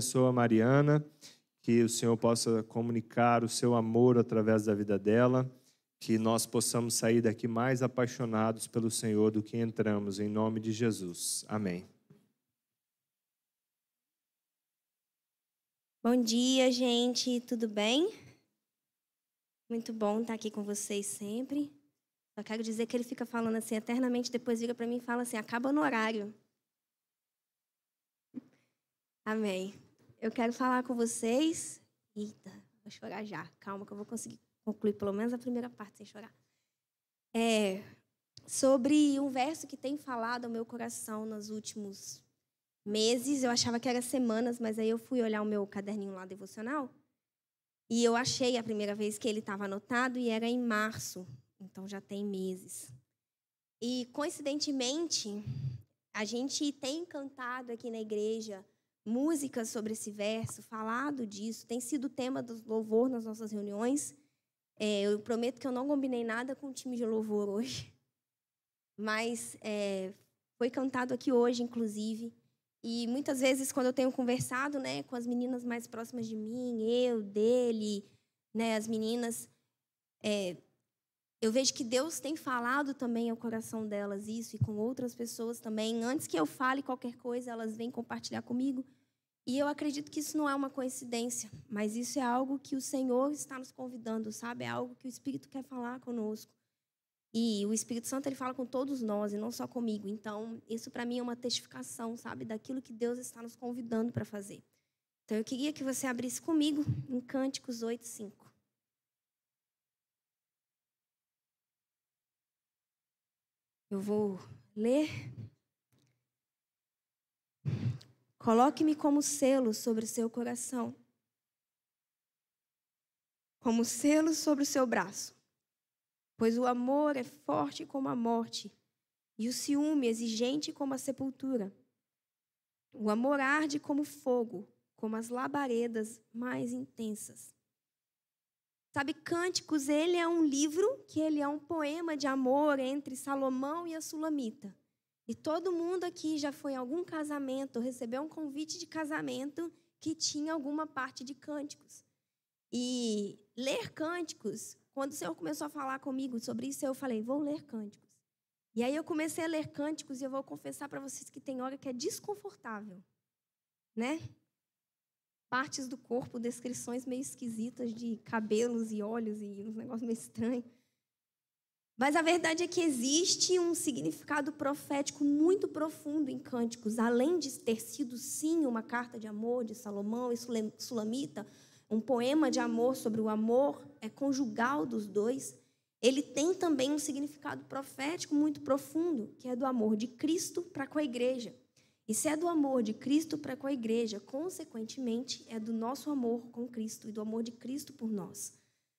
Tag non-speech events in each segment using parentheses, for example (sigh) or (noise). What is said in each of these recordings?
abençoe a Mariana, que o Senhor possa comunicar o seu amor através da vida dela, que nós possamos sair daqui mais apaixonados pelo Senhor do que entramos, em nome de Jesus. Amém. Bom dia, gente, tudo bem? Muito bom estar aqui com vocês sempre. Só quero dizer que ele fica falando assim eternamente, depois vira para mim e fala assim: acaba no horário. Amém. Eu quero falar com vocês. Eita, vou chorar já. Calma, que eu vou conseguir concluir pelo menos a primeira parte sem chorar. É, sobre um verso que tem falado ao meu coração nos últimos meses. Eu achava que era semanas, mas aí eu fui olhar o meu caderninho lá devocional e eu achei a primeira vez que ele estava anotado e era em março, então já tem meses. E coincidentemente, a gente tem cantado aqui na igreja músicas sobre esse verso, falado disso, tem sido tema do louvor nas nossas reuniões. É, eu prometo que eu não combinei nada com o time de louvor hoje, (laughs) mas é, foi cantado aqui hoje, inclusive. E muitas vezes, quando eu tenho conversado né, com as meninas mais próximas de mim, eu, dele, né, as meninas, é, eu vejo que Deus tem falado também ao coração delas isso e com outras pessoas também. Antes que eu fale qualquer coisa, elas vêm compartilhar comigo. E eu acredito que isso não é uma coincidência, mas isso é algo que o Senhor está nos convidando, sabe? É algo que o Espírito quer falar conosco. E o Espírito Santo ele fala com todos nós e não só comigo. Então, isso para mim é uma testificação, sabe, daquilo que Deus está nos convidando para fazer. Então, eu queria que você abrisse comigo em Cânticos 8, Eu vou ler. Coloque-me como selo sobre o seu coração, como selo sobre o seu braço Pois o amor é forte como a morte, e o ciúme exigente como a sepultura. O amor arde como fogo, como as labaredas mais intensas. Sabe, Cânticos, ele é um livro que ele é um poema de amor entre Salomão e a Sulamita. E todo mundo aqui já foi em algum casamento, recebeu um convite de casamento que tinha alguma parte de cânticos. E ler cânticos quando o Senhor começou a falar comigo sobre isso, eu falei, vou ler cânticos. E aí eu comecei a ler cânticos e eu vou confessar para vocês que tem hora que é desconfortável, né? Partes do corpo, descrições meio esquisitas de cabelos e olhos e uns negócios meio estranhos. Mas a verdade é que existe um significado profético muito profundo em Cânticos, além de ter sido sim uma carta de amor de Salomão e Sulamita, um poema de amor sobre o amor é conjugal dos dois, ele tem também um significado profético muito profundo, que é do amor de Cristo para com a igreja. E se é do amor de Cristo para com a igreja, consequentemente, é do nosso amor com Cristo e do amor de Cristo por nós.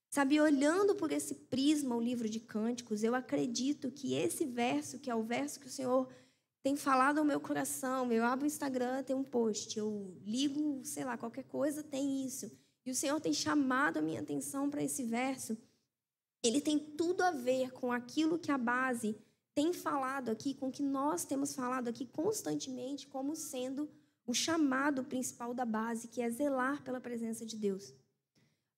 Sabe, olhando por esse prisma o livro de Cânticos, eu acredito que esse verso, que é o verso que o Senhor tem falado ao meu coração, eu abro o Instagram, tem um post, eu ligo, sei lá, qualquer coisa, tem isso. E o Senhor tem chamado a minha atenção para esse verso. Ele tem tudo a ver com aquilo que a base tem falado aqui, com o que nós temos falado aqui constantemente, como sendo o chamado principal da base, que é zelar pela presença de Deus.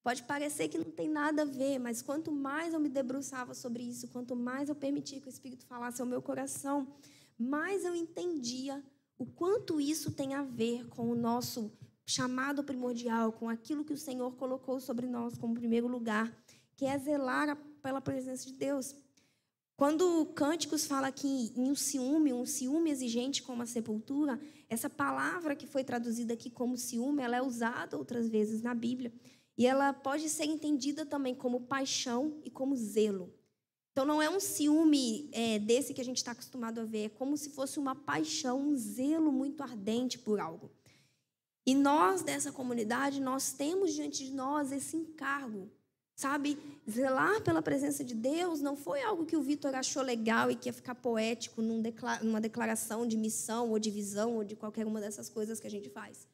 Pode parecer que não tem nada a ver, mas quanto mais eu me debruçava sobre isso, quanto mais eu permitia que o Espírito falasse ao meu coração, mais eu entendia o quanto isso tem a ver com o nosso chamado primordial, com aquilo que o Senhor colocou sobre nós como primeiro lugar, que é zelar pela presença de Deus. Quando Cânticos fala aqui em um ciúme, um ciúme exigente como a sepultura, essa palavra que foi traduzida aqui como ciúme, ela é usada outras vezes na Bíblia. E ela pode ser entendida também como paixão e como zelo. Então, não é um ciúme é, desse que a gente está acostumado a ver, é como se fosse uma paixão, um zelo muito ardente por algo. E nós dessa comunidade, nós temos diante de nós esse encargo, sabe? Zelar pela presença de Deus não foi algo que o Vitor achou legal e que ia ficar poético numa declaração de missão ou de visão ou de qualquer uma dessas coisas que a gente faz.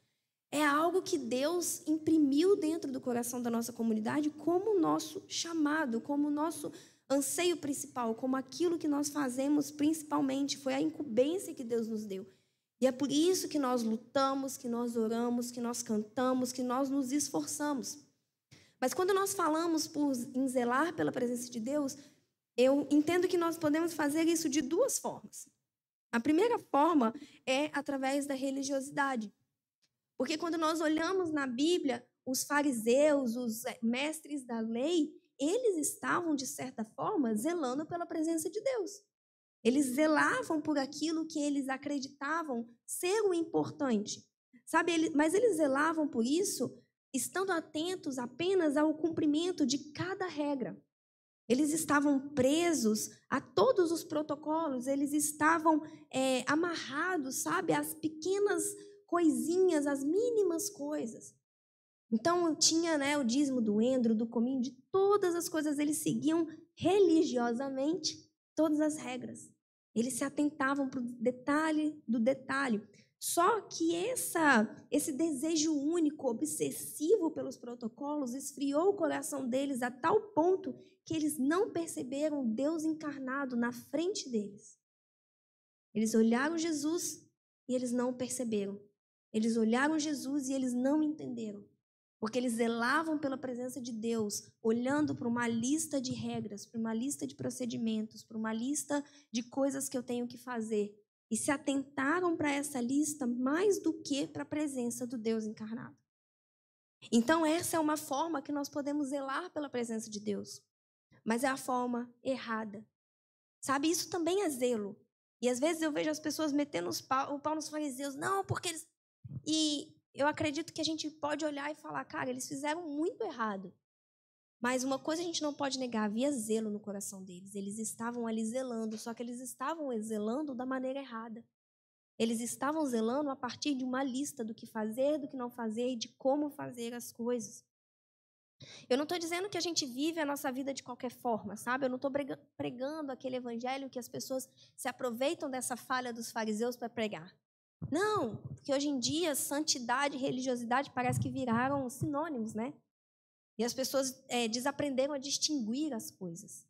É algo que Deus imprimiu dentro do coração da nossa comunidade como nosso chamado, como nosso anseio principal, como aquilo que nós fazemos principalmente. Foi a incumbência que Deus nos deu. E é por isso que nós lutamos, que nós oramos, que nós cantamos, que nós nos esforçamos. Mas quando nós falamos por em zelar pela presença de Deus, eu entendo que nós podemos fazer isso de duas formas. A primeira forma é através da religiosidade. Porque quando nós olhamos na Bíblia, os fariseus, os eh, mestres da lei, eles estavam, de certa forma, zelando pela presença de Deus. Eles zelavam por aquilo que eles acreditavam ser o importante. Sabe, mas eles zelavam por isso estando atentos apenas ao cumprimento de cada regra. Eles estavam presos a todos os protocolos, eles estavam é, amarrados, sabe, às pequenas coisinhas, às mínimas coisas. Então, tinha né, o dízimo do endro, do cominho, de todas as coisas, eles seguiam religiosamente todas as regras. Eles se atentavam para o detalhe do detalhe. Só que essa, esse desejo único, obsessivo pelos protocolos, esfriou o coração deles a tal ponto que eles não perceberam Deus encarnado na frente deles. Eles olharam Jesus e eles não perceberam. Eles olharam Jesus e eles não entenderam. Porque eles zelavam pela presença de Deus, olhando para uma lista de regras, para uma lista de procedimentos, para uma lista de coisas que eu tenho que fazer e se atentaram para essa lista mais do que para a presença do Deus encarnado. Então, essa é uma forma que nós podemos zelar pela presença de Deus, mas é a forma errada. Sabe, isso também é zelo. E às vezes eu vejo as pessoas metendo pau, o pau nos fariseus, não, porque eles. E eu acredito que a gente pode olhar e falar, cara, eles fizeram muito errado. Mas uma coisa a gente não pode negar, havia zelo no coração deles. Eles estavam ali zelando, só que eles estavam zelando da maneira errada. Eles estavam zelando a partir de uma lista do que fazer, do que não fazer e de como fazer as coisas. Eu não estou dizendo que a gente vive a nossa vida de qualquer forma, sabe? Eu não estou pregando aquele evangelho que as pessoas se aproveitam dessa falha dos fariseus para pregar. Não, porque hoje em dia santidade e religiosidade parece que viraram sinônimos, né? E as pessoas é, desaprenderam a distinguir as coisas.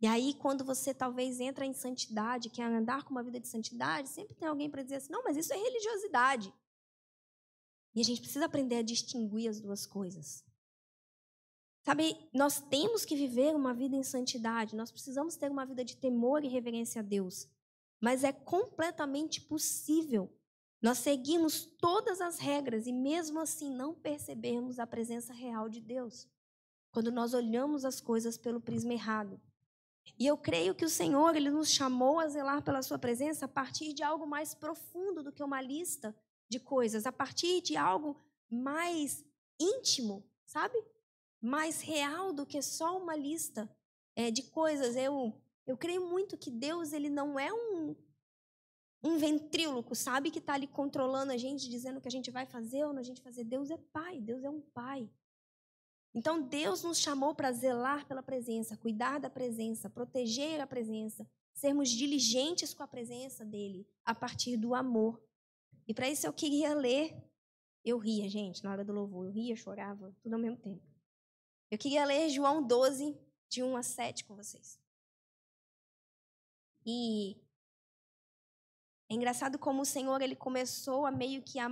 E aí, quando você talvez entra em santidade, quer andar com uma vida de santidade, sempre tem alguém para dizer assim: não, mas isso é religiosidade. E a gente precisa aprender a distinguir as duas coisas. Sabe, nós temos que viver uma vida em santidade, nós precisamos ter uma vida de temor e reverência a Deus. Mas é completamente possível nós seguimos todas as regras e mesmo assim não percebemos a presença real de Deus. Quando nós olhamos as coisas pelo prisma errado. E eu creio que o Senhor, ele nos chamou a zelar pela sua presença a partir de algo mais profundo do que uma lista de coisas, a partir de algo mais íntimo, sabe? Mais real do que só uma lista é, de coisas. Eu eu creio muito que Deus ele não é um um ventríloco, sabe, que está ali controlando a gente, dizendo o que a gente vai fazer ou não a gente fazer. Deus é pai, Deus é um pai. Então Deus nos chamou para zelar pela presença, cuidar da presença, proteger a presença, sermos diligentes com a presença dele a partir do amor. E para isso eu queria ler, eu ria, gente, na hora do louvor, eu ria, chorava, tudo ao mesmo tempo. Eu queria ler João 12, de 1 a 7 com vocês. E é engraçado como o Senhor ele começou a meio que a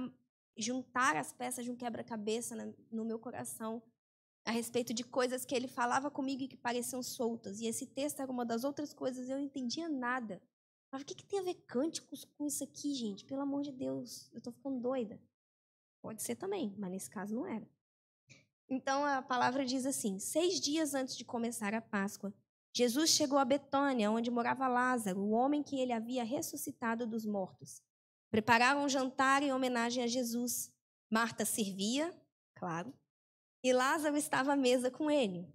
juntar as peças de um quebra-cabeça no meu coração a respeito de coisas que ele falava comigo e que pareciam soltas. E esse texto era uma das outras coisas, eu não entendia nada. Mas o que, que tem a ver cânticos com isso aqui, gente? Pelo amor de Deus, eu estou ficando doida. Pode ser também, mas nesse caso não era. Então a palavra diz assim: seis dias antes de começar a Páscoa, Jesus chegou a Betânia, onde morava Lázaro, o homem que ele havia ressuscitado dos mortos. Prepararam um jantar em homenagem a Jesus. Marta servia, claro, e Lázaro estava à mesa com ele.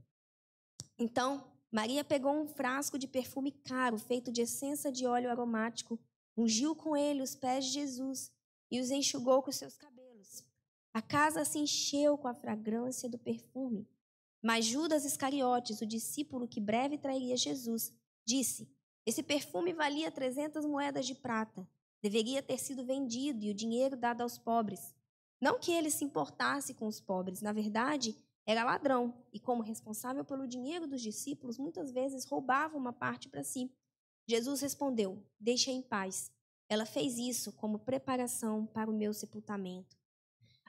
Então, Maria pegou um frasco de perfume caro, feito de essência de óleo aromático, ungiu com ele os pés de Jesus e os enxugou com seus cabelos. A casa se encheu com a fragrância do perfume. Mas Judas Iscariotes, o discípulo que breve trairia Jesus, disse: Esse perfume valia 300 moedas de prata. Deveria ter sido vendido e o dinheiro dado aos pobres. Não que ele se importasse com os pobres, na verdade, era ladrão e, como responsável pelo dinheiro dos discípulos, muitas vezes roubava uma parte para si. Jesus respondeu: Deixa em paz. ela fez isso como preparação para o meu sepultamento.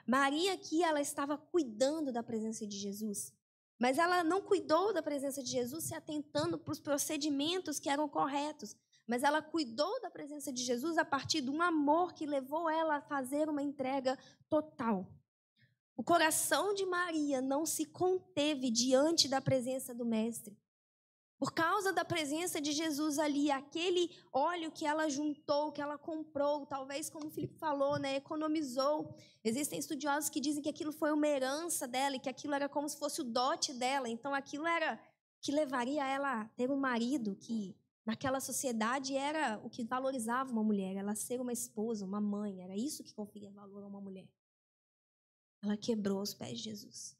Maria aqui, ela estava cuidando da presença de Jesus. Mas ela não cuidou da presença de Jesus se atentando para os procedimentos que eram corretos. Mas ela cuidou da presença de Jesus a partir de um amor que levou ela a fazer uma entrega total. O coração de Maria não se conteve diante da presença do Mestre. Por causa da presença de Jesus ali, aquele óleo que ela juntou, que ela comprou, talvez como o Felipe falou, né, economizou. Existem estudiosos que dizem que aquilo foi uma herança dela e que aquilo era como se fosse o dote dela. Então aquilo era que levaria ela a ter um marido que naquela sociedade era o que valorizava uma mulher, ela ser uma esposa, uma mãe, era isso que conferia valor a uma mulher. Ela quebrou os pés de Jesus.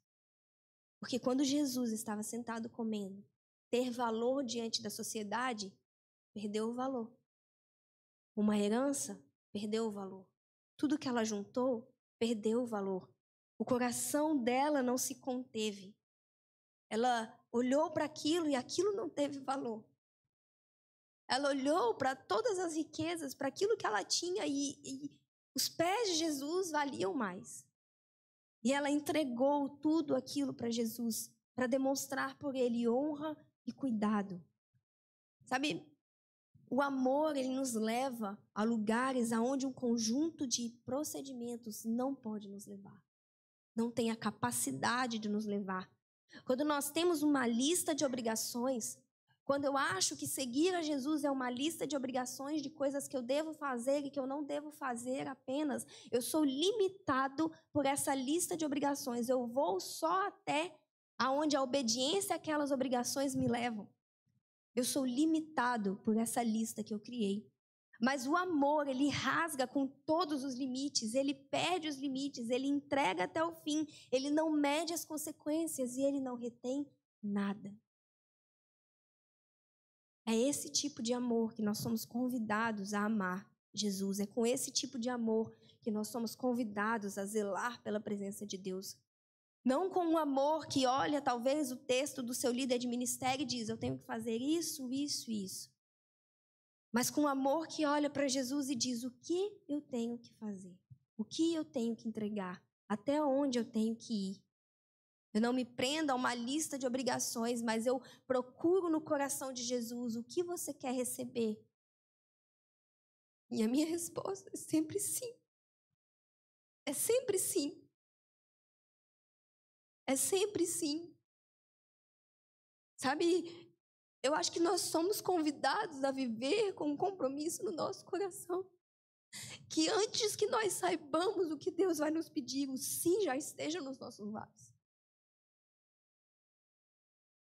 Porque quando Jesus estava sentado comendo, ter valor diante da sociedade, perdeu o valor. Uma herança, perdeu o valor. Tudo que ela juntou, perdeu o valor. O coração dela não se conteve. Ela olhou para aquilo e aquilo não teve valor. Ela olhou para todas as riquezas, para aquilo que ela tinha e, e os pés de Jesus valiam mais. E ela entregou tudo aquilo para Jesus, para demonstrar por ele honra e cuidado. Sabe, o amor ele nos leva a lugares aonde um conjunto de procedimentos não pode nos levar. Não tem a capacidade de nos levar. Quando nós temos uma lista de obrigações, quando eu acho que seguir a Jesus é uma lista de obrigações, de coisas que eu devo fazer e que eu não devo fazer apenas, eu sou limitado por essa lista de obrigações. Eu vou só até aonde a obediência àquelas obrigações me levam. Eu sou limitado por essa lista que eu criei. Mas o amor, ele rasga com todos os limites, ele perde os limites, ele entrega até o fim, ele não mede as consequências e ele não retém nada. É esse tipo de amor que nós somos convidados a amar Jesus. É com esse tipo de amor que nós somos convidados a zelar pela presença de Deus. Não com um amor que olha, talvez, o texto do seu líder de ministério e diz: Eu tenho que fazer isso, isso, isso. Mas com um amor que olha para Jesus e diz: O que eu tenho que fazer? O que eu tenho que entregar? Até onde eu tenho que ir? Eu não me prendo a uma lista de obrigações, mas eu procuro no coração de Jesus o que você quer receber. E a minha resposta é sempre sim. É sempre sim. É sempre sim. Sabe, eu acho que nós somos convidados a viver com um compromisso no nosso coração. Que antes que nós saibamos o que Deus vai nos pedir, o sim já esteja nos nossos lábios.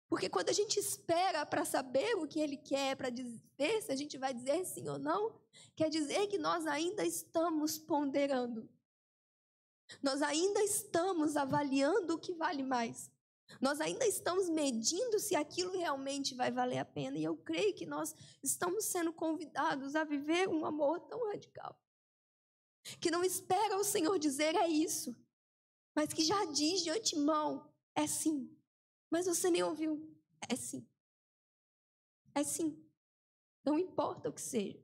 Porque quando a gente espera para saber o que Ele quer, para dizer se a gente vai dizer sim ou não, quer dizer que nós ainda estamos ponderando. Nós ainda estamos avaliando o que vale mais. Nós ainda estamos medindo se aquilo realmente vai valer a pena. E eu creio que nós estamos sendo convidados a viver um amor tão radical. Que não espera o Senhor dizer é isso, mas que já diz de antemão: é sim. Mas você nem ouviu. É sim. É sim. Não importa o que seja.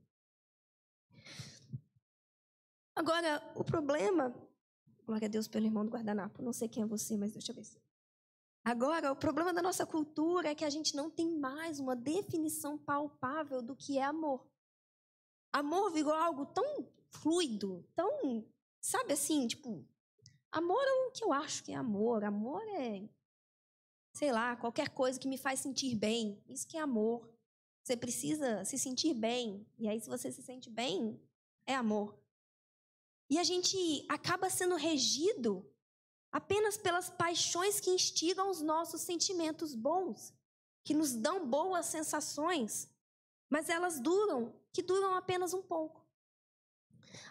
Agora, o problema Glória a Deus pelo irmão do guardanapo. Não sei quem é você, mas deixa eu ver. Agora, o problema da nossa cultura é que a gente não tem mais uma definição palpável do que é amor. Amor virou algo tão fluido, tão, sabe assim, tipo, amor é o que eu acho que é amor. Amor é, sei lá, qualquer coisa que me faz sentir bem. Isso que é amor. Você precisa se sentir bem. E aí, se você se sente bem, é amor. E a gente acaba sendo regido apenas pelas paixões que instigam os nossos sentimentos bons, que nos dão boas sensações, mas elas duram, que duram apenas um pouco.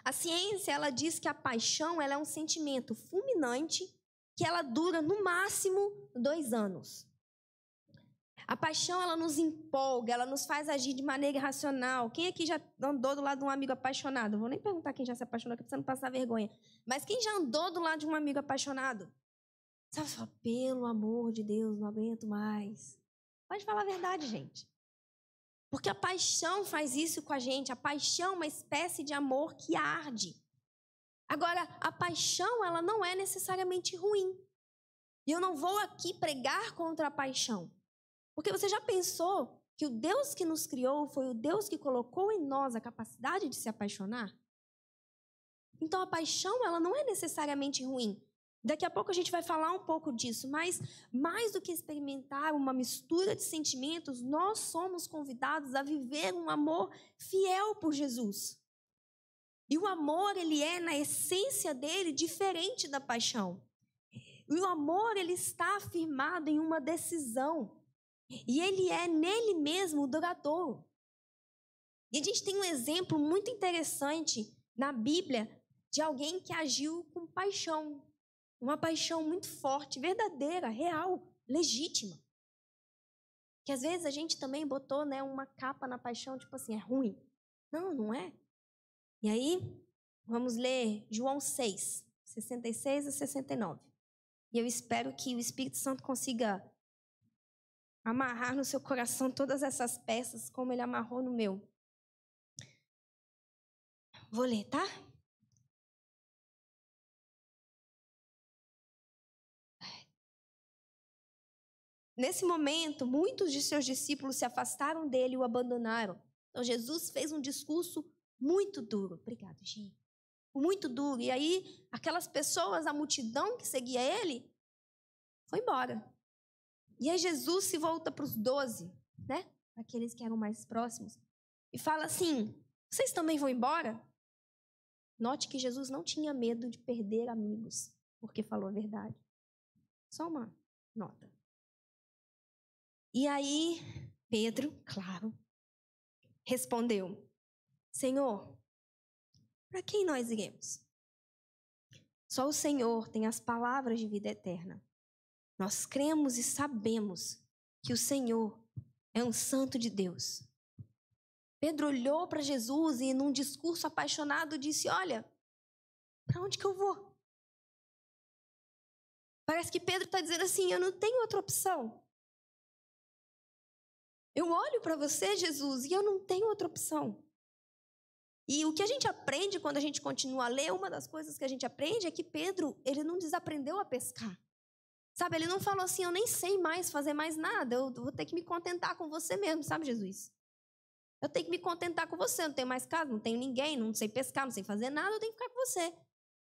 A ciência ela diz que a paixão ela é um sentimento fulminante que ela dura no máximo dois anos. A paixão, ela nos empolga, ela nos faz agir de maneira irracional. Quem aqui já andou do lado de um amigo apaixonado? vou nem perguntar quem já se apaixonou, que você não passar vergonha. Mas quem já andou do lado de um amigo apaixonado? Sabe, fala, pelo amor de Deus, não aguento mais. Pode falar a verdade, gente. Porque a paixão faz isso com a gente. A paixão é uma espécie de amor que arde. Agora, a paixão, ela não é necessariamente ruim. E eu não vou aqui pregar contra a paixão. Porque você já pensou que o Deus que nos criou foi o Deus que colocou em nós a capacidade de se apaixonar? Então a paixão, ela não é necessariamente ruim. Daqui a pouco a gente vai falar um pouco disso, mas mais do que experimentar uma mistura de sentimentos, nós somos convidados a viver um amor fiel por Jesus. E o amor, ele é na essência dele diferente da paixão. E o amor, ele está afirmado em uma decisão. E ele é nele mesmo duradouro. E a gente tem um exemplo muito interessante na Bíblia de alguém que agiu com paixão. Uma paixão muito forte, verdadeira, real, legítima. Que às vezes a gente também botou né, uma capa na paixão, tipo assim, é ruim. Não, não é. E aí, vamos ler João 6, 66 a 69. E eu espero que o Espírito Santo consiga amarrar no seu coração todas essas peças, como ele amarrou no meu. Vou ler, tá? Nesse momento, muitos de seus discípulos se afastaram dele e o abandonaram. Então, Jesus fez um discurso muito duro. Obrigado, Gi. Muito duro. E aí, aquelas pessoas, a multidão que seguia ele, foi embora. E aí Jesus se volta para os doze, né? Aqueles que eram mais próximos, e fala assim: vocês também vão embora? Note que Jesus não tinha medo de perder amigos, porque falou a verdade. Só uma nota. E aí, Pedro, claro, respondeu: Senhor, para quem nós iremos? Só o Senhor tem as palavras de vida eterna. Nós cremos e sabemos que o Senhor é um santo de Deus. Pedro olhou para Jesus e, num discurso apaixonado, disse: Olha, para onde que eu vou? Parece que Pedro está dizendo assim: Eu não tenho outra opção. Eu olho para você, Jesus, e eu não tenho outra opção. E o que a gente aprende quando a gente continua a ler, uma das coisas que a gente aprende é que Pedro, ele não desaprendeu a pescar. Sabe, ele não falou assim, eu nem sei mais fazer mais nada, eu vou ter que me contentar com você mesmo, sabe, Jesus? Eu tenho que me contentar com você, não tenho mais casa, não tenho ninguém, não sei pescar, não sei fazer nada, eu tenho que ficar com você.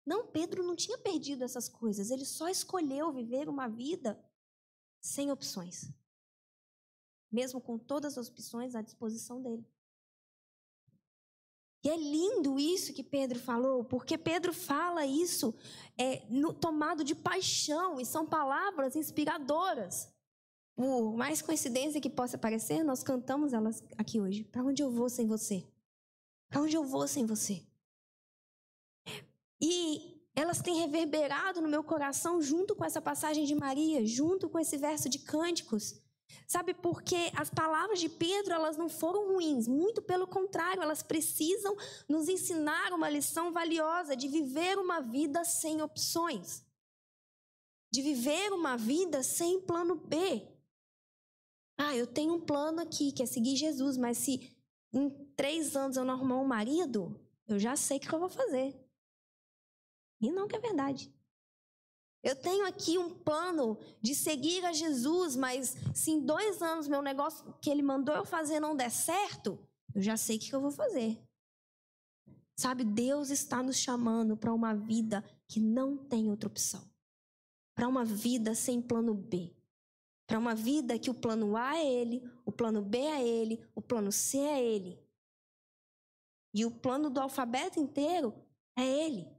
Não, Pedro não tinha perdido essas coisas, ele só escolheu viver uma vida sem opções. Mesmo com todas as opções à disposição dele. E é lindo isso que Pedro falou, porque Pedro fala isso é, no, tomado de paixão, e são palavras inspiradoras. Por mais coincidência que possa parecer, nós cantamos elas aqui hoje. Para onde eu vou sem você? Para onde eu vou sem você? E elas têm reverberado no meu coração junto com essa passagem de Maria, junto com esse verso de Cânticos. Sabe por quê? As palavras de Pedro, elas não foram ruins, muito pelo contrário, elas precisam nos ensinar uma lição valiosa de viver uma vida sem opções. De viver uma vida sem plano B. Ah, eu tenho um plano aqui, que é seguir Jesus, mas se em três anos eu não arrumar um marido, eu já sei o que eu vou fazer. E não que é verdade. Eu tenho aqui um plano de seguir a Jesus, mas se em dois anos meu negócio que ele mandou eu fazer não der certo, eu já sei o que eu vou fazer. Sabe, Deus está nos chamando para uma vida que não tem outra opção. Para uma vida sem plano B. Para uma vida que o plano A é Ele, o plano B é Ele, o plano C é Ele. E o plano do alfabeto inteiro é Ele.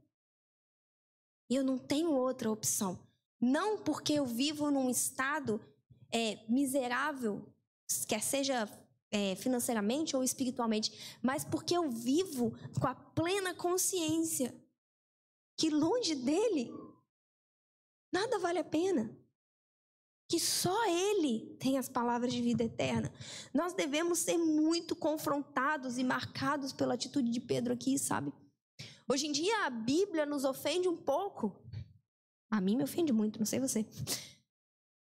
E eu não tenho outra opção. Não porque eu vivo num estado é, miserável, quer seja é, financeiramente ou espiritualmente, mas porque eu vivo com a plena consciência que longe dele nada vale a pena. Que só Ele tem as palavras de vida eterna. Nós devemos ser muito confrontados e marcados pela atitude de Pedro aqui, sabe? Hoje em dia a Bíblia nos ofende um pouco. A mim me ofende muito, não sei você.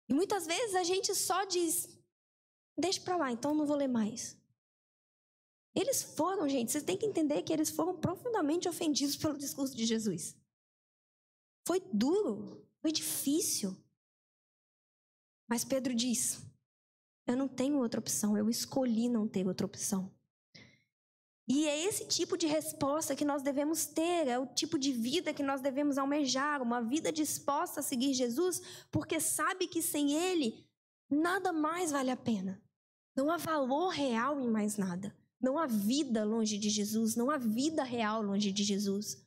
E muitas vezes a gente só diz: deixa para lá, então não vou ler mais. Eles foram, gente, vocês têm que entender que eles foram profundamente ofendidos pelo discurso de Jesus. Foi duro, foi difícil. Mas Pedro diz: Eu não tenho outra opção, eu escolhi não ter outra opção. E é esse tipo de resposta que nós devemos ter, é o tipo de vida que nós devemos almejar, uma vida disposta a seguir Jesus, porque sabe que sem Ele nada mais vale a pena. Não há valor real em mais nada. Não há vida longe de Jesus, não há vida real longe de Jesus.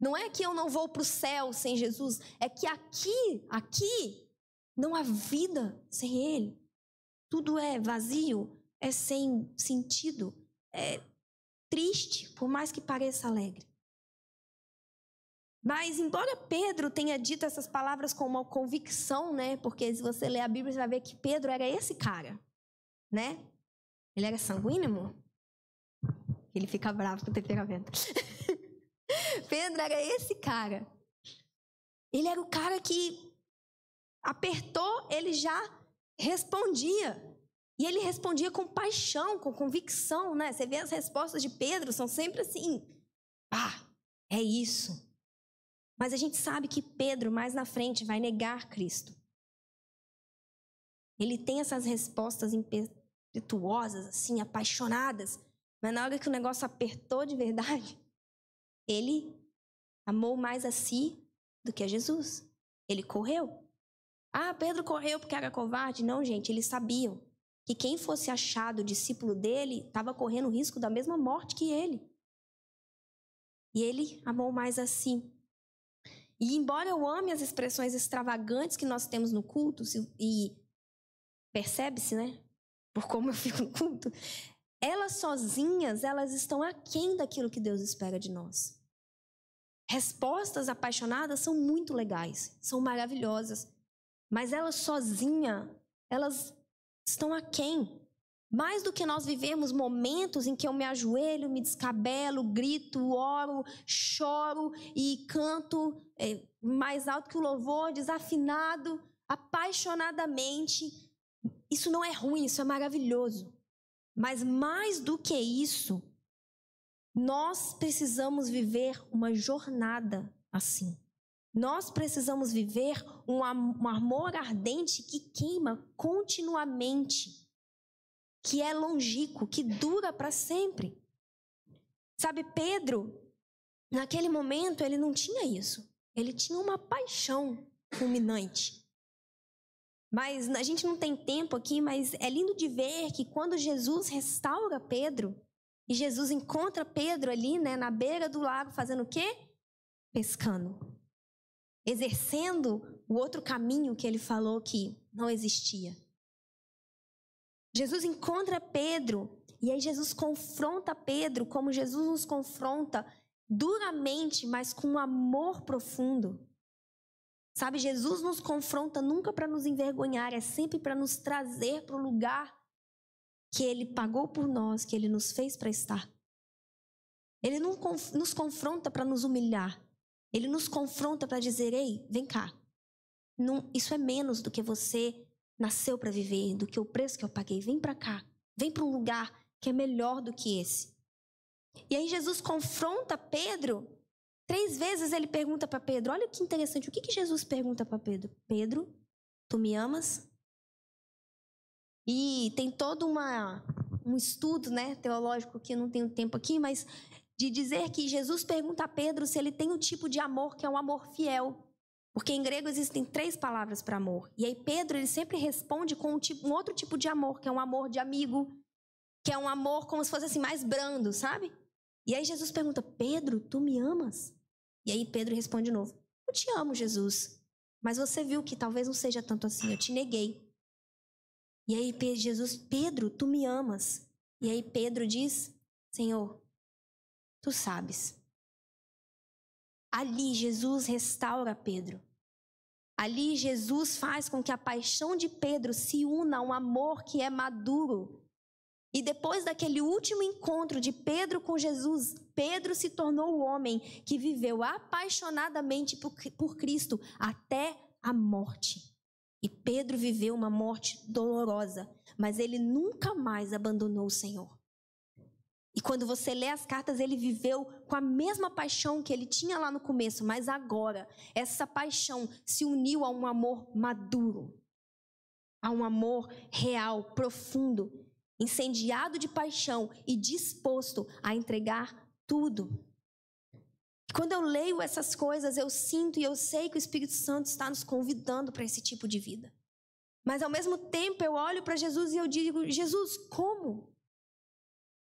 Não é que eu não vou para o céu sem Jesus, é que aqui, aqui, não há vida sem Ele. Tudo é vazio, é sem sentido, é triste, por mais que pareça alegre. Mas, embora Pedro tenha dito essas palavras com uma convicção, né? Porque se você ler a Bíblia, você vai ver que Pedro era esse cara, né? Ele era sanguíneo. Ele fica bravo com o temperamento. (laughs) Pedro era esse cara. Ele era o cara que apertou, ele já respondia. E ele respondia com paixão, com convicção, né? Você vê as respostas de Pedro, são sempre assim: ah, é isso. Mas a gente sabe que Pedro, mais na frente, vai negar Cristo. Ele tem essas respostas impetuosas, assim, apaixonadas. Mas na hora que o negócio apertou de verdade, (laughs) ele amou mais a si do que a Jesus. Ele correu. Ah, Pedro correu porque era covarde? Não, gente, eles sabiam que quem fosse achado discípulo dele estava correndo o risco da mesma morte que ele. E ele amou mais assim. E embora eu ame as expressões extravagantes que nós temos no culto, e percebe-se, né? Por como eu fico no culto, elas sozinhas, elas estão aquém daquilo que Deus espera de nós. Respostas apaixonadas são muito legais, são maravilhosas, mas elas sozinhas, elas estão aquém. Mais do que nós vivemos momentos em que eu me ajoelho, me descabelo, grito, oro, choro e canto é, mais alto que o louvor, desafinado, apaixonadamente. Isso não é ruim, isso é maravilhoso. Mas mais do que isso, nós precisamos viver uma jornada assim. Nós precisamos viver um amor ardente que queima continuamente, que é longínquo, que dura para sempre. Sabe, Pedro, naquele momento, ele não tinha isso. Ele tinha uma paixão fulminante. Mas a gente não tem tempo aqui, mas é lindo de ver que quando Jesus restaura Pedro, e Jesus encontra Pedro ali, né, na beira do lago, fazendo o quê? Pescando exercendo o outro caminho que ele falou que não existia. Jesus encontra Pedro e aí Jesus confronta Pedro como Jesus nos confronta duramente, mas com um amor profundo. Sabe, Jesus nos confronta nunca para nos envergonhar, é sempre para nos trazer para o lugar que ele pagou por nós, que ele nos fez para estar. Ele não nos confronta para nos humilhar, ele nos confronta para dizer: ei, vem cá. Não, isso é menos do que você nasceu para viver, do que o preço que eu paguei. Vem para cá. Vem para um lugar que é melhor do que esse. E aí Jesus confronta Pedro. Três vezes ele pergunta para Pedro: olha que interessante, o que, que Jesus pergunta para Pedro? Pedro, tu me amas? E tem todo uma, um estudo né, teológico que eu não tenho tempo aqui, mas de dizer que Jesus pergunta a Pedro se ele tem um tipo de amor que é um amor fiel. Porque em grego existem três palavras para amor. E aí Pedro ele sempre responde com um, tipo, um outro tipo de amor, que é um amor de amigo, que é um amor como se fosse assim mais brando, sabe? E aí Jesus pergunta: Pedro, tu me amas? E aí Pedro responde de novo: Eu te amo, Jesus. Mas você viu que talvez não seja tanto assim, eu te neguei. E aí Jesus, Pedro, tu me amas? E aí Pedro diz: Senhor, tu sabes. Ali Jesus restaura Pedro. Ali Jesus faz com que a paixão de Pedro se una a um amor que é maduro. E depois daquele último encontro de Pedro com Jesus, Pedro se tornou o homem que viveu apaixonadamente por, Cristo até a morte. E Pedro viveu uma morte dolorosa, mas ele nunca mais abandonou o Senhor. E quando você lê as cartas, ele viveu com a mesma paixão que ele tinha lá no começo, mas agora essa paixão se uniu a um amor maduro, a um amor real, profundo, incendiado de paixão e disposto a entregar tudo. Quando eu leio essas coisas, eu sinto e eu sei que o Espírito Santo está nos convidando para esse tipo de vida. Mas ao mesmo tempo eu olho para Jesus e eu digo: Jesus, como?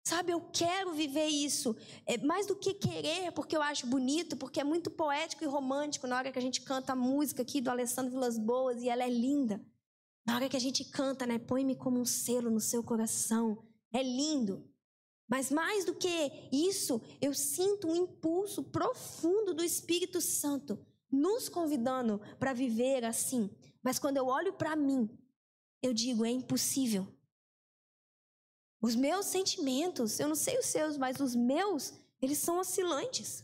Sabe, eu quero viver isso. É mais do que querer, porque eu acho bonito, porque é muito poético e romântico na hora que a gente canta a música aqui do Alessandro Vilas Boas e ela é linda. Na hora que a gente canta, né? Põe-me como um selo no seu coração. É lindo. Mas mais do que isso, eu sinto um impulso profundo do Espírito Santo nos convidando para viver assim. Mas quando eu olho para mim, eu digo: é impossível. Os meus sentimentos, eu não sei os seus, mas os meus, eles são oscilantes.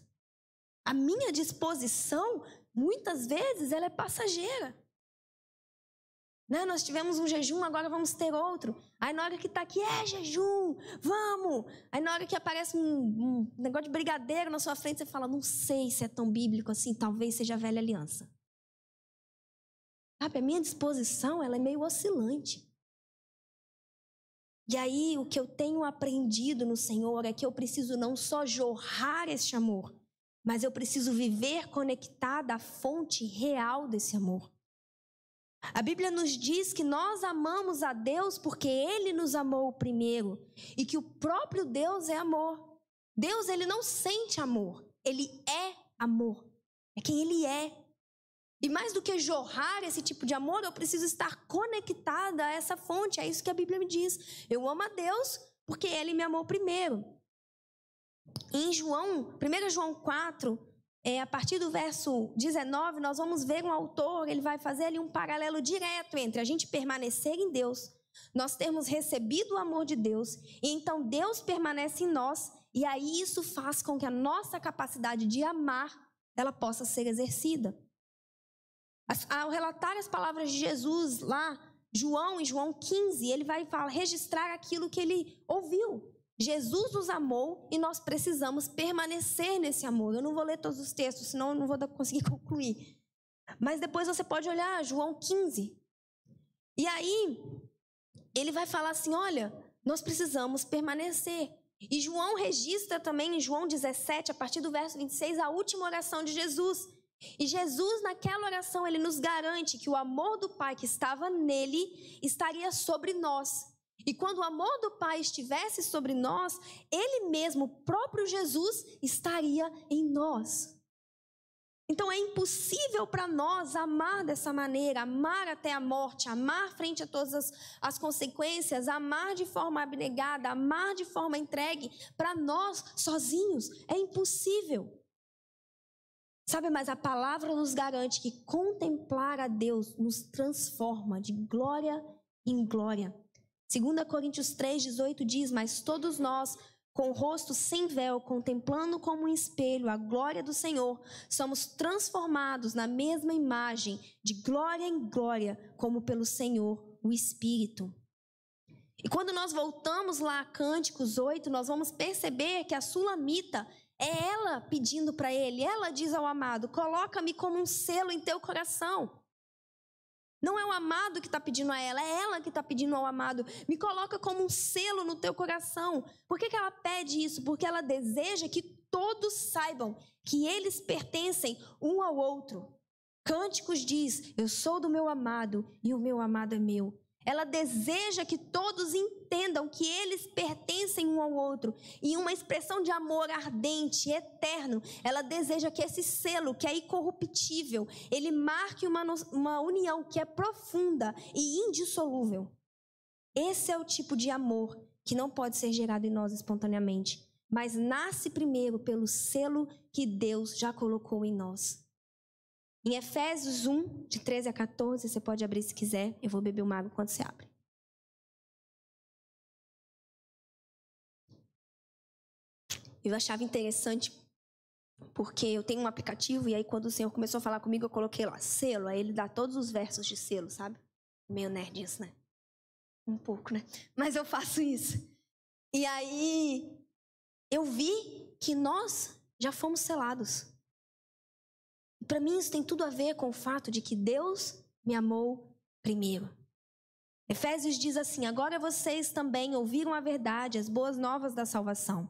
A minha disposição, muitas vezes, ela é passageira. Né? Nós tivemos um jejum, agora vamos ter outro. Aí na hora que está aqui, é jejum, vamos. Aí na hora que aparece um, um, negócio de brigadeiro na sua frente, você fala, não sei se é tão bíblico assim, talvez seja a velha aliança. Sabe, a minha disposição, ela é meio oscilante. E aí, o que eu tenho aprendido no Senhor é que eu preciso não só jorrar este amor, mas eu preciso viver conectada à fonte real desse amor. A Bíblia nos diz que nós amamos a Deus porque Ele nos amou primeiro e que o próprio Deus é amor. Deus, Ele não sente amor, Ele é amor. É quem Ele é. E mais do que jorrar esse tipo de amor, eu preciso estar conectada a essa fonte. É isso que a Bíblia me diz. Eu amo a Deus porque Ele me amou primeiro. Em João, 1 João 4, é, a partir do verso 19, nós vamos ver um autor, ele vai fazer ali um paralelo direto entre a gente permanecer em Deus, nós termos recebido o amor de Deus, e então Deus permanece em nós, e aí isso faz com que a nossa capacidade de amar, ela possa ser exercida. Ao relatar as palavras de Jesus lá, João, em João 15, ele vai falar, registrar aquilo que ele ouviu. Jesus nos amou e nós precisamos permanecer nesse amor. Eu não vou ler todos os textos, senão eu não vou conseguir (laughs) concluir. Mas depois você pode olhar João 15. E aí, ele vai falar assim: olha, nós precisamos permanecer. E João registra também em João 17, a partir do verso 26, a última oração de Jesus. E Jesus, naquela oração, ele nos garante que o amor do Pai que estava nele estaria sobre nós. E quando o amor do Pai estivesse sobre nós, ele mesmo, o próprio Jesus, estaria em nós. Então é impossível para nós amar dessa maneira, amar até a morte, amar frente a todas as, as consequências, amar de forma abnegada, amar de forma entregue, para nós sozinhos. É impossível. Sabe, mas a palavra nos garante que contemplar a Deus nos transforma de glória em glória. 2 Coríntios 3,18 diz: Mas todos nós, com o rosto sem véu, contemplando como um espelho a glória do Senhor, somos transformados na mesma imagem, de glória em glória, como pelo Senhor, o Espírito. E quando nós voltamos lá a Cânticos 8, nós vamos perceber que a sulamita é ela pedindo para ele, ela diz ao amado: coloca-me como um selo em teu coração. Não é o amado que está pedindo a ela, é ela que está pedindo ao amado. Me coloca como um selo no teu coração. Por que, que ela pede isso? Porque ela deseja que todos saibam que eles pertencem um ao outro. Cânticos diz: Eu sou do meu amado e o meu amado é meu. Ela deseja que todos entendam que eles pertencem um ao outro. E uma expressão de amor ardente, eterno, ela deseja que esse selo, que é incorruptível, ele marque uma, uma união que é profunda e indissolúvel. Esse é o tipo de amor que não pode ser gerado em nós espontaneamente, mas nasce primeiro pelo selo que Deus já colocou em nós. Em Efésios 1, de 13 a 14, você pode abrir se quiser. Eu vou beber uma água quando você abre. Eu achava interessante porque eu tenho um aplicativo e aí quando o Senhor começou a falar comigo, eu coloquei lá selo, aí ele dá todos os versos de selo, sabe? Meio nerd isso, né? Um pouco, né? Mas eu faço isso. E aí eu vi que nós já fomos selados. Para mim, isso tem tudo a ver com o fato de que Deus me amou primeiro. Efésios diz assim: Agora vocês também ouviram a verdade, as boas novas da salvação.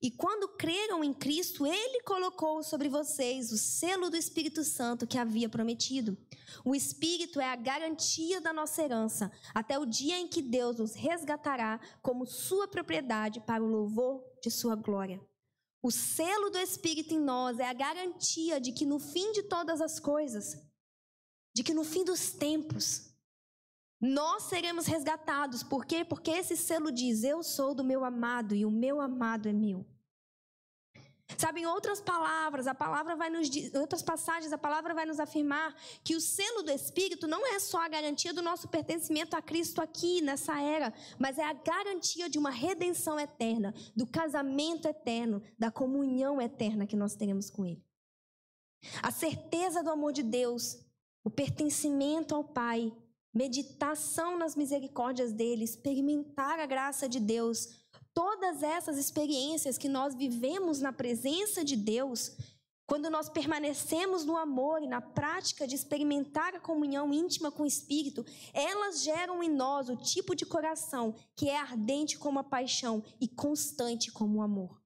E quando creram em Cristo, Ele colocou sobre vocês o selo do Espírito Santo que havia prometido. O Espírito é a garantia da nossa herança, até o dia em que Deus nos resgatará como sua propriedade para o louvor de sua glória. O selo do Espírito em nós é a garantia de que no fim de todas as coisas, de que no fim dos tempos, nós seremos resgatados. Por quê? Porque esse selo diz: Eu sou do meu amado e o meu amado é meu. Sabe, em outras palavras, a palavra vai nos em outras passagens, a palavra vai nos afirmar que o selo do Espírito não é só a garantia do nosso pertencimento a Cristo aqui nessa era, mas é a garantia de uma redenção eterna, do casamento eterno, da comunhão eterna que nós teremos com Ele. A certeza do amor de Deus, o pertencimento ao Pai, meditação nas misericórdias dele, experimentar a graça de Deus, todas essas experiências que nós vivemos na presença de Deus, quando nós permanecemos no amor e na prática de experimentar a comunhão íntima com o Espírito, elas geram em nós o tipo de coração que é ardente como a paixão e constante como o amor.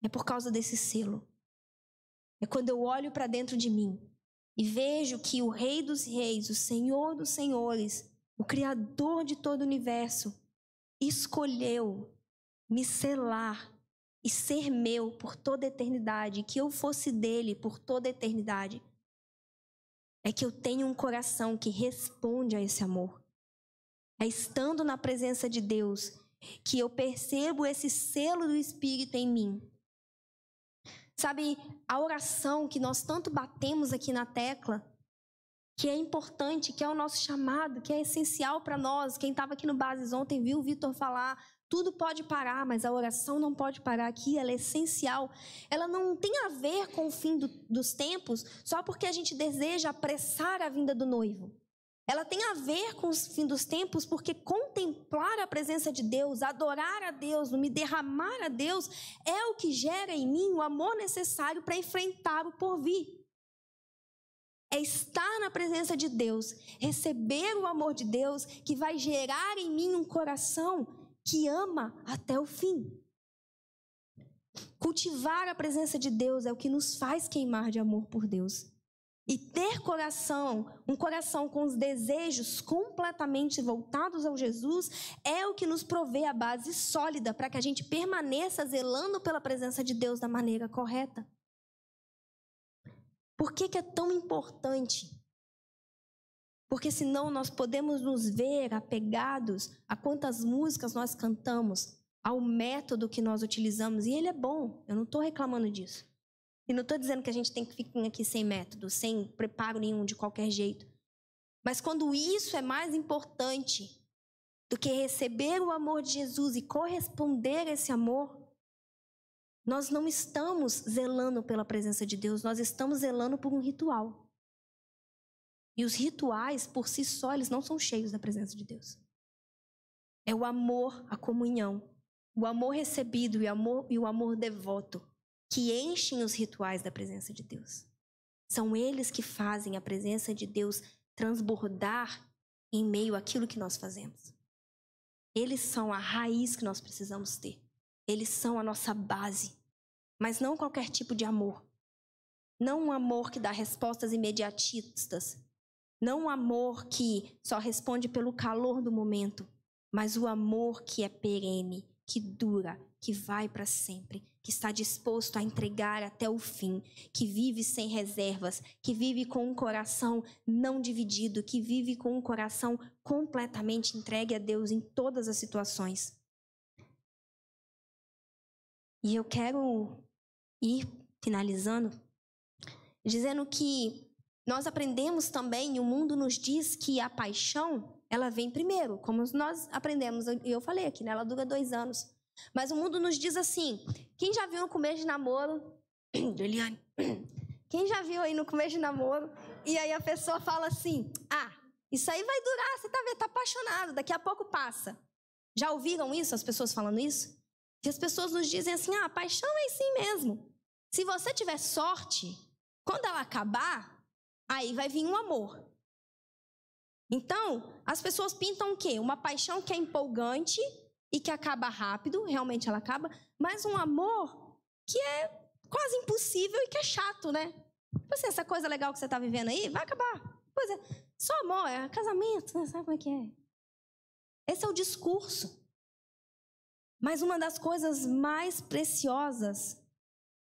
É por causa desse selo. É quando eu olho para dentro de mim e vejo que o Rei dos Reis, o Senhor dos Senhores, o Criador de todo o universo, escolheu me selar e ser meu por toda a eternidade, que eu fosse dele por toda a eternidade, é que eu tenho um coração que responde a esse amor. É estando na presença de Deus que eu percebo esse selo do Espírito em mim Sabe, a oração que nós tanto batemos aqui na tecla, que é importante, que é o nosso chamado, que é essencial para nós. Quem estava aqui no Bases ontem viu o Vitor falar: tudo pode parar, mas a oração não pode parar aqui, ela é essencial. Ela não tem a ver com o fim do, dos tempos só porque a gente deseja apressar a vinda do noivo. Ela tem a ver com o fim dos tempos, porque contemplar a presença de Deus, adorar a Deus, me derramar a Deus, é o que gera em mim o amor necessário para enfrentar o porvir. É estar na presença de Deus, receber o amor de Deus, que vai gerar em mim um coração que ama até o fim. Cultivar a presença de Deus é o que nos faz queimar de amor por Deus. E ter coração, um coração com os desejos completamente voltados ao Jesus, é o que nos provê a base sólida para que a gente permaneça zelando pela presença de Deus da maneira correta. Por que, que é tão importante? Porque senão nós podemos nos ver apegados a quantas músicas nós cantamos, ao método que nós utilizamos, e ele é bom, eu não estou reclamando disso. E não estou dizendo que a gente tem que ficar aqui sem método, sem preparo nenhum, de qualquer jeito. Mas quando isso é mais importante do que receber o amor de Jesus e corresponder a esse amor, nós não estamos zelando pela presença de Deus, nós estamos zelando por um ritual. E os rituais, por si só, eles não são cheios da presença de Deus. É o amor, a comunhão, o amor recebido e amor, e o amor devoto que enchem os rituais da presença de Deus. São eles que fazem a presença de Deus transbordar em meio àquilo que nós fazemos. Eles são a raiz que nós precisamos ter. Eles são a nossa base. Mas não qualquer tipo de amor. Não um amor que dá respostas imediatistas. Não um amor que só responde pelo calor do momento. Mas o amor que é perene, que dura, que vai para sempre, que está disposto a entregar até o fim, que vive sem reservas, que vive com um coração não dividido, que vive com um coração completamente entregue a Deus em todas as situações. E eu quero ir finalizando dizendo que nós aprendemos também, o mundo nos diz que a paixão, ela vem primeiro, como nós aprendemos, e eu falei aqui, né? ela dura dois anos. Mas o mundo nos diz assim: quem já viu no começo de namoro, (coughs) Eliane, (coughs) quem já viu aí no começo de namoro, e aí a pessoa fala assim: ah, isso aí vai durar, você tá, tá apaixonado, daqui a pouco passa. Já ouviram isso, as pessoas falando isso? Que as pessoas nos dizem assim: ah, paixão é assim mesmo. Se você tiver sorte, quando ela acabar, aí vai vir um amor. Então, as pessoas pintam o quê? Uma paixão que é empolgante e que acaba rápido, realmente ela acaba, mas um amor que é quase impossível e que é chato, né? Tipo assim, essa coisa legal que você está vivendo aí, vai acabar. Pois é, só amor, é casamento, né? sabe como é que é? Esse é o discurso. Mas uma das coisas mais preciosas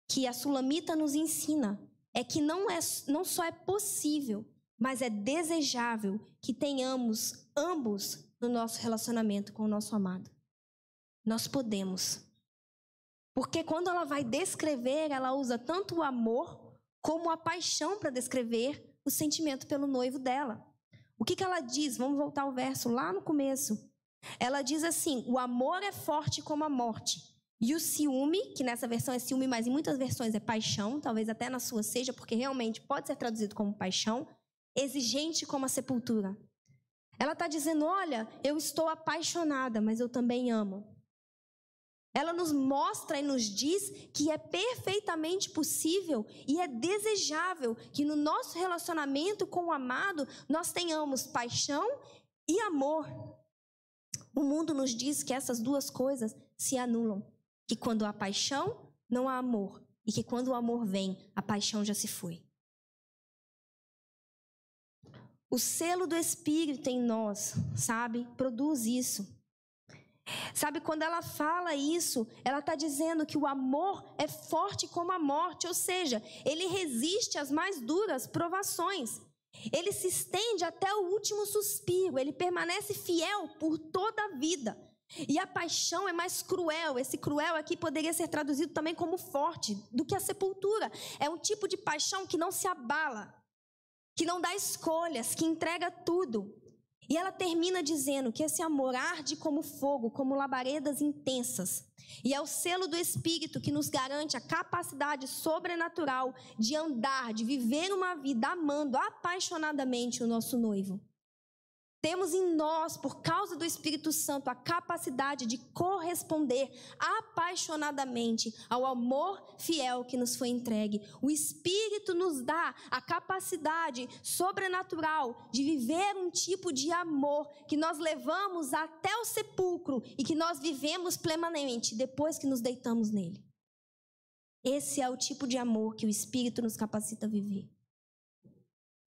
que a Sulamita nos ensina é que não, é, não só é possível, mas é desejável que tenhamos ambos no nosso relacionamento com o nosso amado. Nós podemos. Porque quando ela vai descrever, ela usa tanto o amor como a paixão para descrever o sentimento pelo noivo dela. O que, que ela diz? Vamos voltar ao verso lá no começo. Ela diz assim: o amor é forte como a morte. E o ciúme, que nessa versão é ciúme, mas em muitas versões é paixão, talvez até na sua seja, porque realmente pode ser traduzido como paixão, exigente como a sepultura. Ela está dizendo: olha, eu estou apaixonada, mas eu também amo. Ela nos mostra e nos diz que é perfeitamente possível e é desejável que no nosso relacionamento com o amado nós tenhamos paixão e amor. O mundo nos diz que essas duas coisas se anulam, que quando há paixão, não há amor, e que quando o amor vem, a paixão já se foi. O selo do Espírito em nós, sabe, produz isso. Sabe, quando ela fala isso, ela está dizendo que o amor é forte como a morte, ou seja, ele resiste às mais duras provações. Ele se estende até o último suspiro, ele permanece fiel por toda a vida. E a paixão é mais cruel. Esse cruel aqui poderia ser traduzido também como forte, do que a sepultura. É um tipo de paixão que não se abala, que não dá escolhas, que entrega tudo. E ela termina dizendo que esse amor arde como fogo, como labaredas intensas. E é o selo do Espírito que nos garante a capacidade sobrenatural de andar, de viver uma vida amando apaixonadamente o nosso noivo. Temos em nós, por causa do Espírito Santo, a capacidade de corresponder apaixonadamente ao amor fiel que nos foi entregue. O Espírito nos dá a capacidade sobrenatural de viver um tipo de amor que nós levamos até o sepulcro e que nós vivemos plenamente depois que nos deitamos nele. Esse é o tipo de amor que o Espírito nos capacita a viver.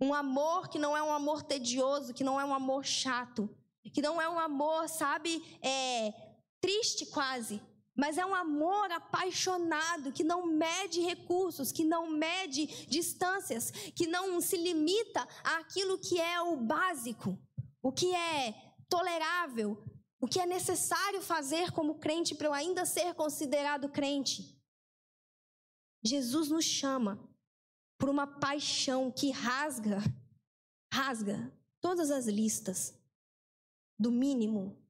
Um amor que não é um amor tedioso, que não é um amor chato, que não é um amor, sabe, é, triste quase, mas é um amor apaixonado, que não mede recursos, que não mede distâncias, que não se limita àquilo que é o básico, o que é tolerável, o que é necessário fazer como crente para eu ainda ser considerado crente. Jesus nos chama por uma paixão que rasga, rasga todas as listas do mínimo,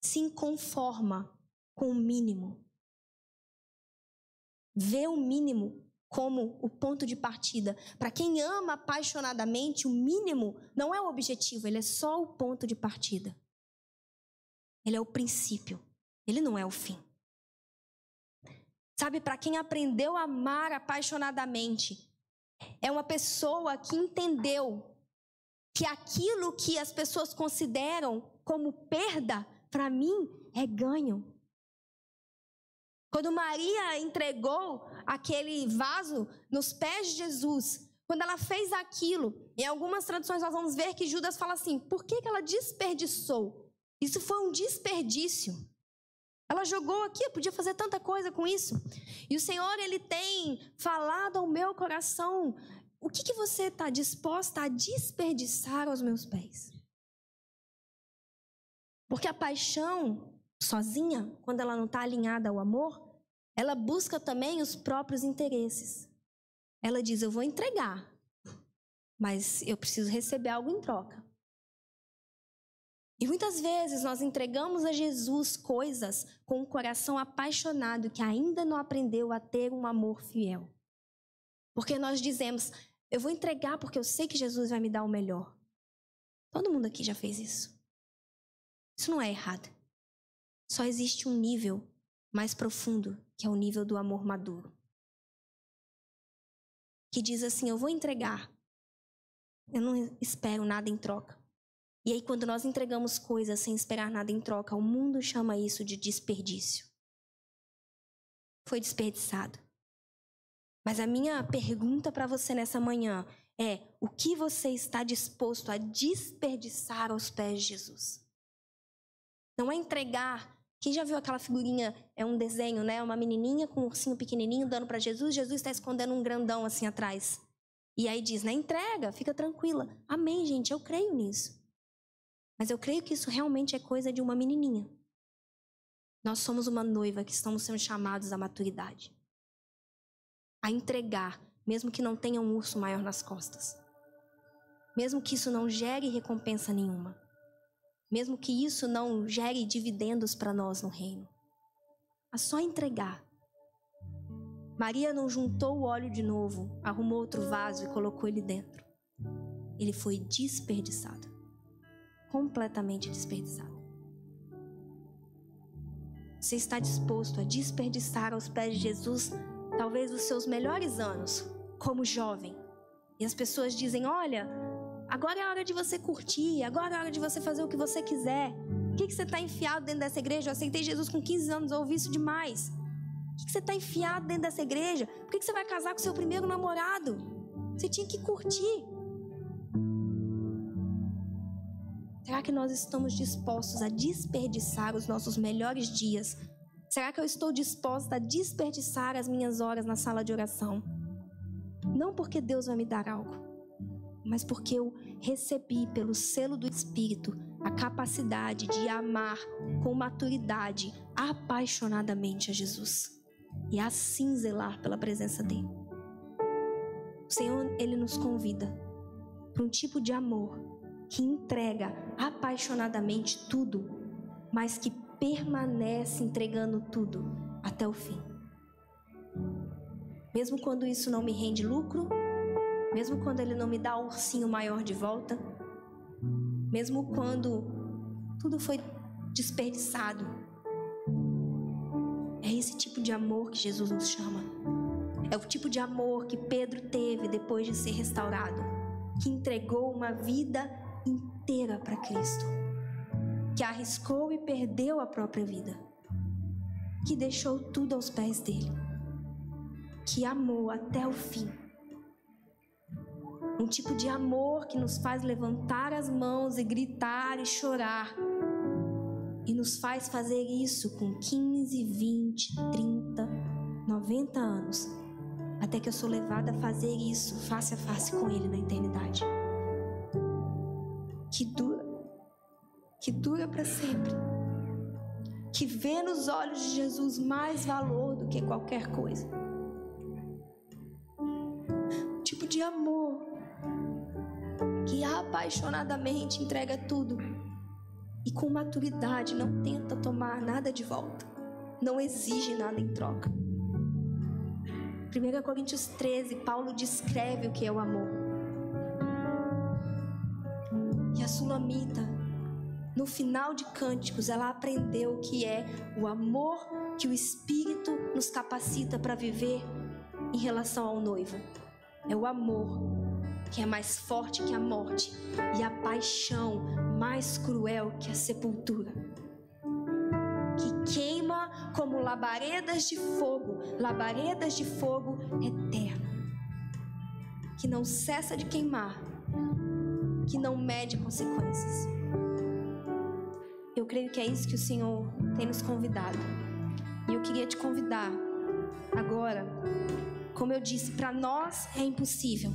se inconforma com o mínimo. Vê o mínimo como o ponto de partida. Para quem ama apaixonadamente, o mínimo não é o objetivo, ele é só o ponto de partida. Ele é o princípio, ele não é o fim. Sabe, para quem aprendeu a amar apaixonadamente, é uma pessoa que entendeu que aquilo que as pessoas consideram como perda, para mim é ganho. Quando Maria entregou aquele vaso nos pés de Jesus, quando ela fez aquilo, em algumas traduções nós vamos ver que Judas fala assim: por que, que ela desperdiçou? Isso foi um desperdício. Ela jogou aqui, podia fazer tanta coisa com isso. E o Senhor, Ele tem falado ao meu coração: o que, que você está disposta a desperdiçar aos meus pés? Porque a paixão, sozinha, quando ela não está alinhada ao amor, ela busca também os próprios interesses. Ela diz: Eu vou entregar, mas eu preciso receber algo em troca. E muitas vezes nós entregamos a Jesus coisas com um coração apaixonado que ainda não aprendeu a ter um amor fiel. Porque nós dizemos, eu vou entregar porque eu sei que Jesus vai me dar o melhor. Todo mundo aqui já fez isso. Isso não é errado. Só existe um nível mais profundo, que é o nível do amor maduro. Que diz assim: Eu vou entregar, eu não espero nada em troca. E aí, quando nós entregamos coisas sem esperar nada em troca, o mundo chama isso de desperdício. Foi desperdiçado. Mas a minha pergunta para você nessa manhã é: o que você está disposto a desperdiçar aos pés de Jesus? Não é entregar. Quem já viu aquela figurinha? É um desenho, né? Uma menininha com um ursinho pequenininho dando para Jesus. Jesus está escondendo um grandão assim atrás. E aí diz, né? Entrega, fica tranquila. Amém, gente, eu creio nisso. Mas eu creio que isso realmente é coisa de uma menininha. Nós somos uma noiva que estamos sendo chamados à maturidade. A entregar, mesmo que não tenha um urso maior nas costas. Mesmo que isso não gere recompensa nenhuma. Mesmo que isso não gere dividendos para nós no reino. A só entregar. Maria não juntou o óleo de novo, arrumou outro vaso e colocou ele dentro. Ele foi desperdiçado. Completamente desperdiçado. Você está disposto a desperdiçar aos pés de Jesus talvez os seus melhores anos como jovem? E as pessoas dizem: Olha, agora é a hora de você curtir, agora é a hora de você fazer o que você quiser. Por que, que você está enfiado dentro dessa igreja? Eu aceitei Jesus com 15 anos, ouvi isso demais. Por que você está enfiado dentro dessa igreja? Por que você vai casar com seu primeiro namorado? Você tinha que curtir. Será que nós estamos dispostos a desperdiçar os nossos melhores dias? Será que eu estou disposta a desperdiçar as minhas horas na sala de oração? Não porque Deus vai me dar algo, mas porque eu recebi pelo selo do Espírito a capacidade de amar com maturidade, apaixonadamente a Jesus e assim zelar pela presença dele. O Senhor, ele nos convida para um tipo de amor que entrega apaixonadamente tudo, mas que permanece entregando tudo até o fim. Mesmo quando isso não me rende lucro, mesmo quando ele não me dá um ursinho maior de volta, mesmo quando tudo foi desperdiçado, é esse tipo de amor que Jesus nos chama. É o tipo de amor que Pedro teve depois de ser restaurado, que entregou uma vida inteira para Cristo, que arriscou e perdeu a própria vida, que deixou tudo aos pés dele, que amou até o fim. Um tipo de amor que nos faz levantar as mãos e gritar e chorar e nos faz fazer isso com 15, 20, 30, 90 anos, até que eu sou levada a fazer isso face a face com Ele na eternidade. Que dura, que dura para sempre, que vê nos olhos de Jesus mais valor do que qualquer coisa. Um tipo de amor que apaixonadamente entrega tudo e com maturidade não tenta tomar nada de volta, não exige nada em troca. 1 Coríntios 13, Paulo descreve o que é o amor. Sulamita, no final de Cânticos, ela aprendeu o que é o amor que o Espírito nos capacita para viver em relação ao noivo. É o amor que é mais forte que a morte e a paixão mais cruel que a sepultura. Que queima como labaredas de fogo, labaredas de fogo eterno. Que não cessa de queimar, que não mede consequências. Eu creio que é isso que o Senhor tem nos convidado. E eu queria te convidar agora, como eu disse, para nós é impossível.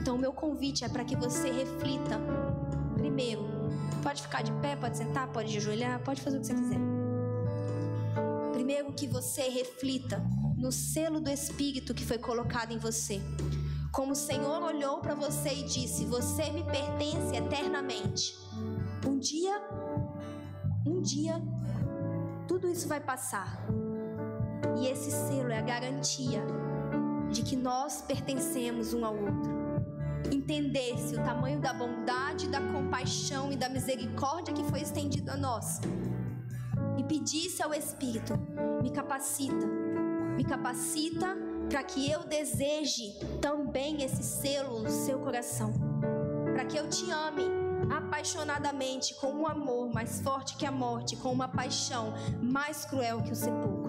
Então, o meu convite é para que você reflita Primeiro, pode ficar de pé, pode sentar, pode ajoelhar, pode fazer o que você quiser. Primeiro, que você reflita no selo do Espírito que foi colocado em você. Como o Senhor olhou para você e disse: Você me pertence eternamente. Um dia, um dia, tudo isso vai passar. E esse selo é a garantia de que nós pertencemos um ao outro entendesse o tamanho da bondade, da compaixão e da misericórdia que foi estendido a nós. E pedisse ao Espírito: me capacita, me capacita para que eu deseje também esse selo no seu coração, para que eu te ame apaixonadamente com um amor mais forte que a morte, com uma paixão mais cruel que o sepulcro.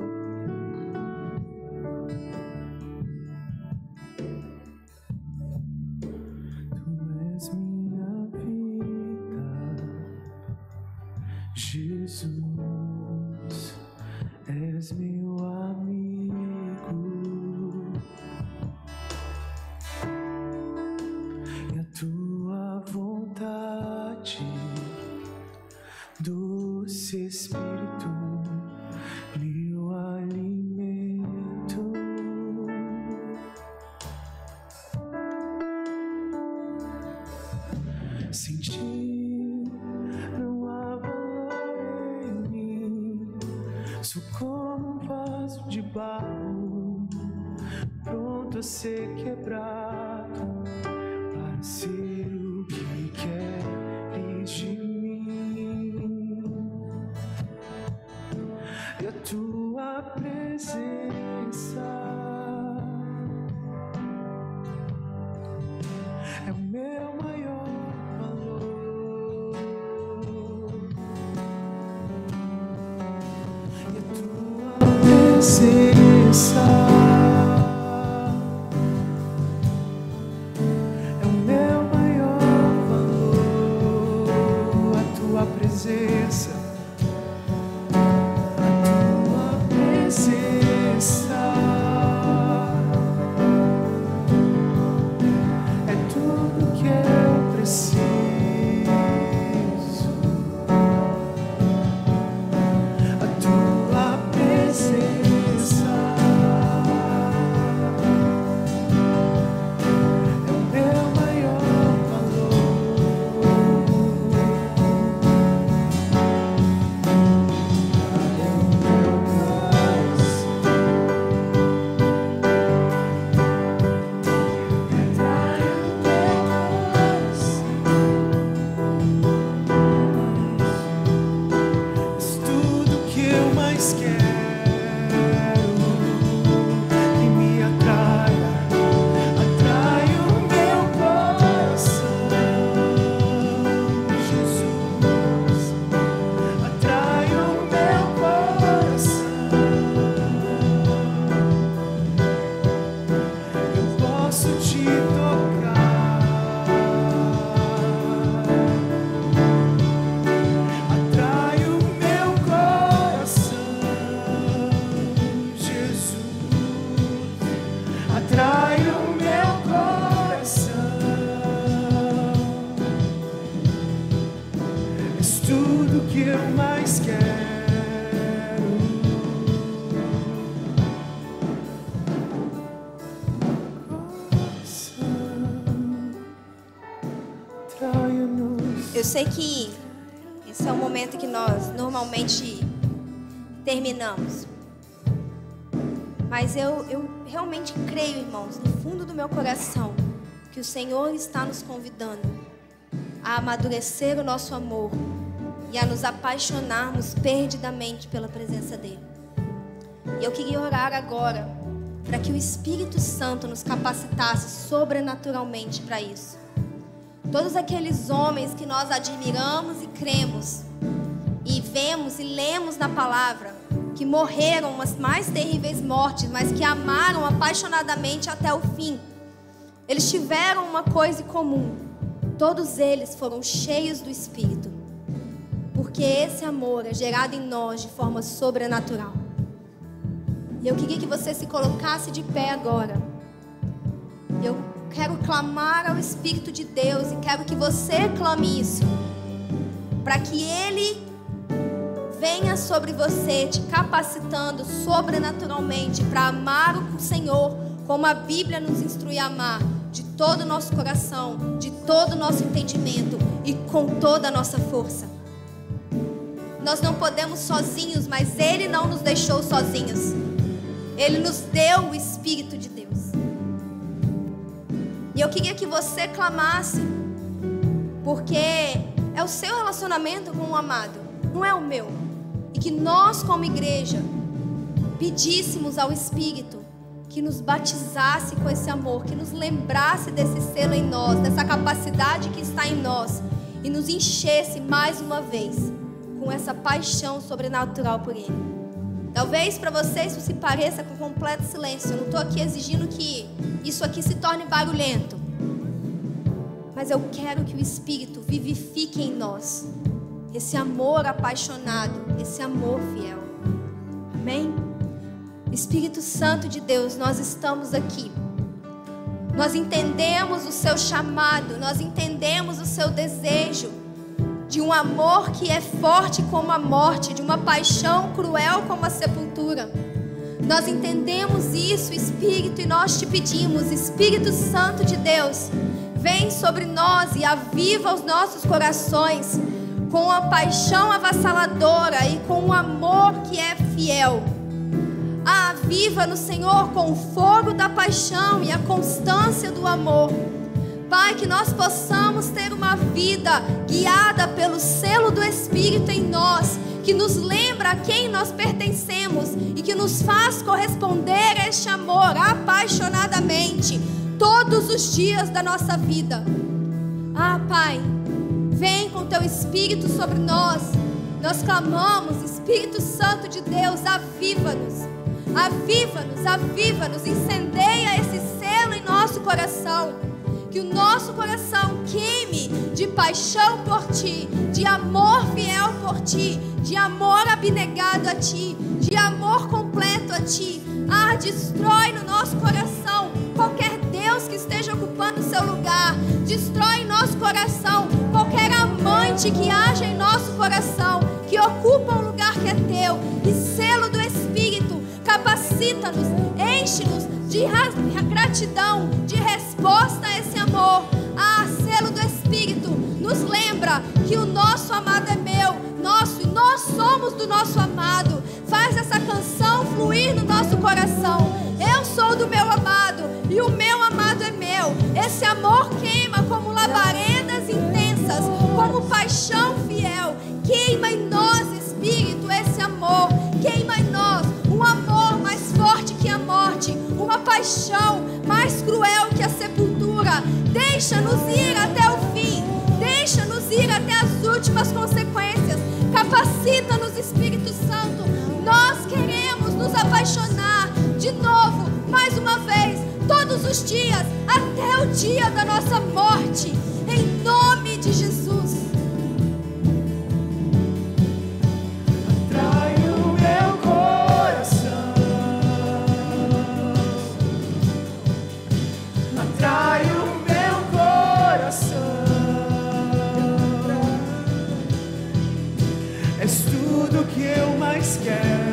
Sei que esse é o momento que nós normalmente terminamos. Mas eu, eu realmente creio, irmãos, no fundo do meu coração, que o Senhor está nos convidando a amadurecer o nosso amor e a nos apaixonarmos perdidamente pela presença dEle. E eu queria orar agora para que o Espírito Santo nos capacitasse sobrenaturalmente para isso. Todos aqueles homens que nós admiramos e cremos, e vemos e lemos na palavra, que morreram umas mais terríveis mortes, mas que amaram apaixonadamente até o fim. Eles tiveram uma coisa em comum: todos eles foram cheios do Espírito, porque esse amor é gerado em nós de forma sobrenatural. E eu queria que você se colocasse de pé agora. Eu quero clamar ao Espírito de Deus e quero que você clame isso, para que Ele venha sobre você, te capacitando sobrenaturalmente para amar o Senhor, como a Bíblia nos instrui a amar, de todo o nosso coração, de todo o nosso entendimento e com toda a nossa força. Nós não podemos sozinhos, mas Ele não nos deixou sozinhos. Ele nos deu o Espírito de. E eu queria que você clamasse, porque é o seu relacionamento com o amado, não é o meu. e que nós, como igreja, pedíssemos ao Espírito que nos batizasse com esse amor, que nos lembrasse desse selo em nós, dessa capacidade que está em nós e nos enchesse mais uma vez com essa paixão sobrenatural por Ele. Talvez para você isso se pareça com completo silêncio. Eu não estou aqui exigindo que isso aqui se torne barulhento. Mas eu quero que o Espírito vivifique em nós esse amor apaixonado, esse amor fiel. Amém? Espírito Santo de Deus, nós estamos aqui. Nós entendemos o seu chamado, nós entendemos o seu desejo de um amor que é forte como a morte, de uma paixão cruel como a sepultura. Nós entendemos isso, Espírito, e nós te pedimos, Espírito Santo de Deus, vem sobre nós e aviva os nossos corações com a paixão avassaladora e com o amor que é fiel. Aviva no Senhor com o fogo da paixão e a constância do amor. Pai, que nós possamos ter uma vida guiada pelo selo do Espírito em nós, que nos lembra a quem nós pertencemos e que nos faz corresponder a este amor apaixonadamente todos os dias da nossa vida. Ah, Pai, vem com teu Espírito sobre nós. Nós clamamos, Espírito Santo de Deus, aviva-nos. Aviva-nos, aviva-nos, incendeia esse selo em nosso coração que o nosso coração queime paixão por ti, de amor fiel por ti, de amor abnegado a ti, de amor completo a ti. Ah, destrói no nosso coração qualquer Deus que esteja ocupando o seu lugar. Destrói em nosso coração qualquer amante que haja em nosso coração, que ocupa um lugar que é teu. E selo do Espírito, capacita-nos, enche-nos de gratidão, de resposta a esse amor. Ah, selo do Espírito nos lembra que o nosso amado é meu, nosso, e nós somos do nosso amado. Faz essa canção fluir no nosso coração. Eu sou do meu amado e o meu amado é meu. Esse amor queima como labaredas intensas, como paixão fiel. Queima em nós, uma paixão mais cruel que a sepultura. Deixa-nos ir até o fim, deixa-nos ir até as últimas consequências. Capacita-nos, Espírito Santo. Nós queremos nos apaixonar de novo, mais uma vez, todos os dias, até o dia da nossa morte. Em nome de Jesus. Que eu mais quero.